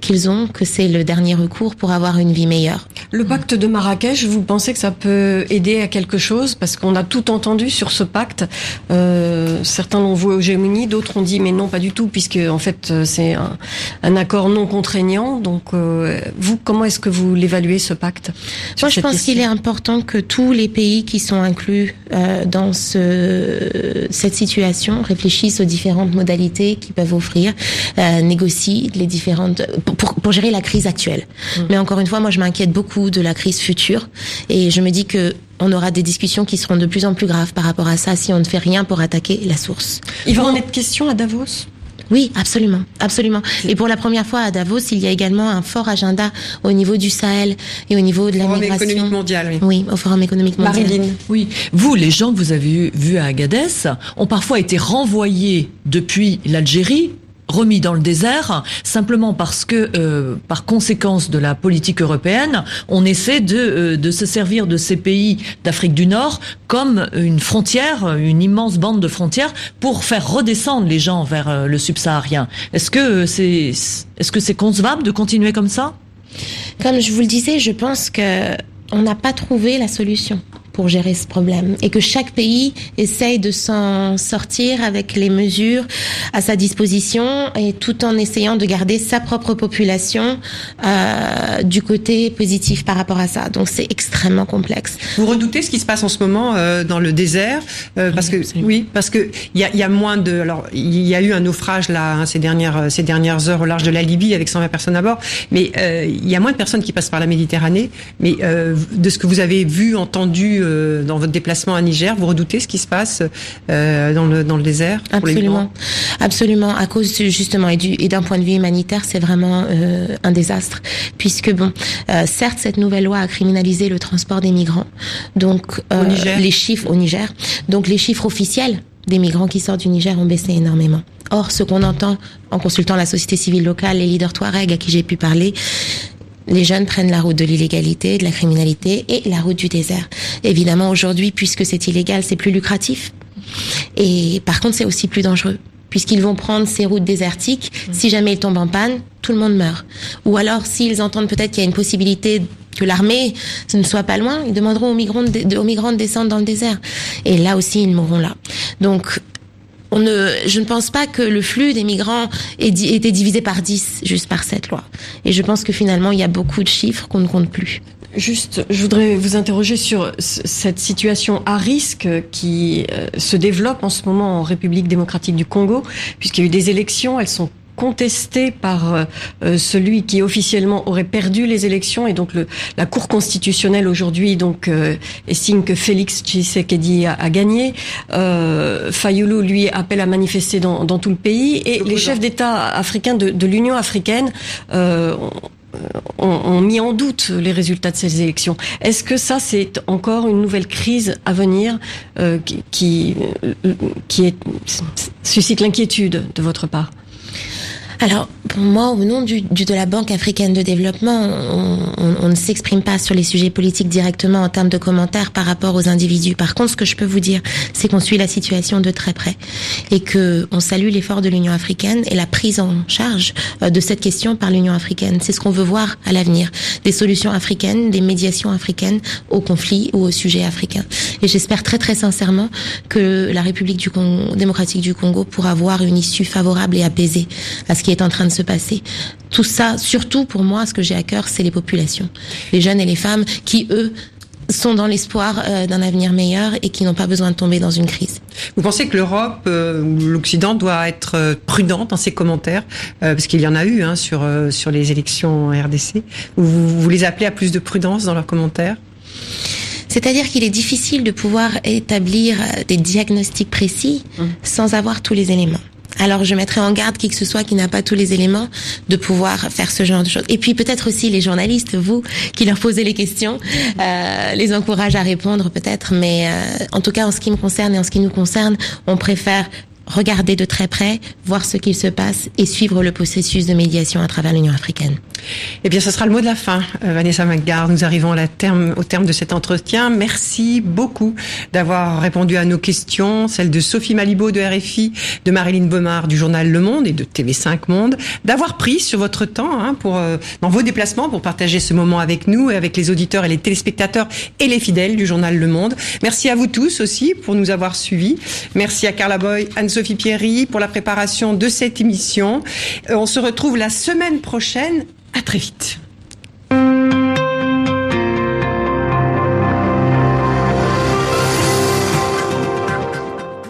S2: qu'ils ont, que c'est le dernier recours pour avoir une vie meilleure.
S5: Le pacte de Marrakech, vous pensez que ça peut aider à quelque chose? Parce qu'on a tout entendu sur ce pacte. Euh, certains l'ont voué au Gémini, d'autres ont dit mais non, pas du tout, puisque en fait c'est un, un, accord non contraignant. Donc euh, vous, comment est-ce que vous l'évaluez ce pacte
S2: Moi, je pense qu'il est important que tous les pays qui sont inclus euh, dans ce, cette situation réfléchissent aux différentes modalités qu'ils peuvent offrir, euh, les différentes pour, pour, gérer la crise actuelle. Mm. Mais encore une fois, moi, je m'inquiète beaucoup de la crise future et je me dis que on aura des discussions qui seront de plus en plus graves par rapport à ça si on ne fait rien pour attaquer la source.
S5: Il va en être question à Davos?
S2: Oui, absolument, absolument. Et pour la première fois à Davos, il y a également un fort agenda au niveau du Sahel et au niveau de la
S1: forum
S2: migration.
S1: économique mondial, oui.
S2: Oui, au Forum économique mondial.
S1: Marilyn.
S4: Oui, vous, les gens que vous avez vus à Agadez, ont parfois été renvoyés depuis l'Algérie remis dans le désert simplement parce que, euh, par conséquence de la politique européenne, on essaie de, euh, de se servir de ces pays d'Afrique du Nord comme une frontière, une immense bande de frontières pour faire redescendre les gens vers euh, le subsaharien. Est-ce que c'est est-ce que c'est concevable de continuer comme ça?
S2: Comme je vous le disais, je pense que on n'a pas trouvé la solution pour gérer ce problème et que chaque pays essaye de s'en sortir avec les mesures à sa disposition et tout en essayant de garder sa propre population euh, du côté positif par rapport à ça. Donc c'est extrêmement complexe.
S1: Vous redoutez ce qui se passe en ce moment euh, dans le désert euh, parce que oui parce que il y a, y a, moins de alors il y a eu un naufrage là hein, ces dernières ces dernières heures au large de la Libye avec 120 personnes à bord mais euh, il y a moins de personnes qui passent par la Méditerranée mais euh, de ce que vous avez vu entendu euh, dans votre déplacement à Niger. Vous redoutez ce qui se passe euh, dans, le, dans le désert
S2: Absolument, absolument. À cause justement et, du, et d'un point de vue humanitaire, c'est vraiment euh, un désastre, puisque bon, certes cette nouvelle loi a criminalisé le transport des migrants, donc les chiffres au Niger, donc les chiffres officiels des migrants qui sortent du Niger ont baissé énormément. Or, ce qu'on entend en consultant la société civile locale, les leaders Touareg à qui j'ai pu parler, les jeunes prennent la route de l'illégalité, de la criminalité et la route du désert. Évidemment, aujourd'hui, puisque c'est illégal, c'est plus lucratif. Et par contre, c'est aussi plus dangereux puisqu'ils vont prendre ces routes désertiques. Si jamais ils tombent en panne, tout le monde meurt. Ou alors, s'ils entendent peut-être qu'il y a une possibilité que l'armée ne soit pas loin, ils demanderont aux migrants de, aux migrants de descendre dans le désert. Et là aussi, ils mourront là. Donc, je ne pense pas que le flux des migrants ait été divisé par 10 juste par cette loi. Et je pense que finalement, il y a beaucoup de chiffres qu'on ne compte plus.
S5: Juste, je voudrais vous interroger sur cette situation à risque qui euh, se développe en ce moment en République démocratique du Congo, puisqu'il y a eu des élections, elles sont contesté par euh, euh, celui qui officiellement aurait perdu les élections et donc le, la Cour constitutionnelle aujourd'hui donc euh, estime que Félix Tshisekedi a, a gagné. Euh, Fayoulou lui appelle à manifester dans, dans tout le pays et les chefs d'État africains de, de l'Union africaine euh, ont, ont, mis en doute les résultats de ces élections. Est-ce que ça, c'est encore une nouvelle crise à venir euh, qui, qui, qui est, suscite l'inquiétude de votre part?
S2: Alors, pour moi, au nom du, du, de la Banque africaine de développement, on, on, ne s'exprime pas sur les sujets politiques directement en termes de commentaires par rapport aux individus. Par contre, ce que je peux vous dire, c'est qu'on suit la situation de très près et que on salue l'effort de l'Union africaine et la prise en charge euh, de cette question par l'Union africaine. C'est ce qu'on veut voir à l'avenir. Des solutions africaines, des médiations africaines aux conflits ou aux sujets africains. Et j'espère très très sincèrement que la République du Congo, démocratique du Congo pourra avoir une issue favorable et apaisée à ce qui est en train de se passer. Tout ça, surtout pour moi, ce que j'ai à cœur, c'est les populations, les jeunes et les femmes qui, eux, sont dans l'espoir euh, d'un avenir meilleur et qui n'ont pas besoin de tomber dans une crise.
S1: Vous pensez que l'Europe euh, ou l'Occident doit être euh, prudent dans ses commentaires euh, parce qu'il y en a eu hein, sur euh, sur les élections RDC. Vous, vous les appelez à plus de prudence dans leurs commentaires?
S2: C'est-à-dire qu'il est difficile de pouvoir établir des diagnostics précis mmh. sans avoir tous les éléments. Alors je mettrai en garde qui que ce soit qui n'a pas tous les éléments de pouvoir faire ce genre de choses. Et puis peut-être aussi les journalistes, vous, qui leur posez les questions, euh, les encourage à répondre peut-être. Mais euh, en tout cas, en ce qui me concerne et en ce qui nous concerne, on préfère regarder de très près, voir ce qu'il se passe et suivre le processus de médiation à travers l'Union africaine.
S1: Eh bien, ce sera le mot de la fin, euh, Vanessa McGard. Nous arrivons à la terme, au terme de cet entretien. Merci beaucoup d'avoir répondu à nos questions, celles de Sophie Malibaud de RFI, de Marilyn Baumard du journal Le Monde et de TV5 Monde, d'avoir pris sur votre temps hein, pour euh, dans vos déplacements pour partager ce moment avec nous et avec les auditeurs et les téléspectateurs et les fidèles du journal Le Monde. Merci à vous tous aussi pour nous avoir suivis. Merci à Carla Boy, Anne-Sophie Pierry pour la préparation de cette émission. Euh, on se retrouve la semaine prochaine. À très vite.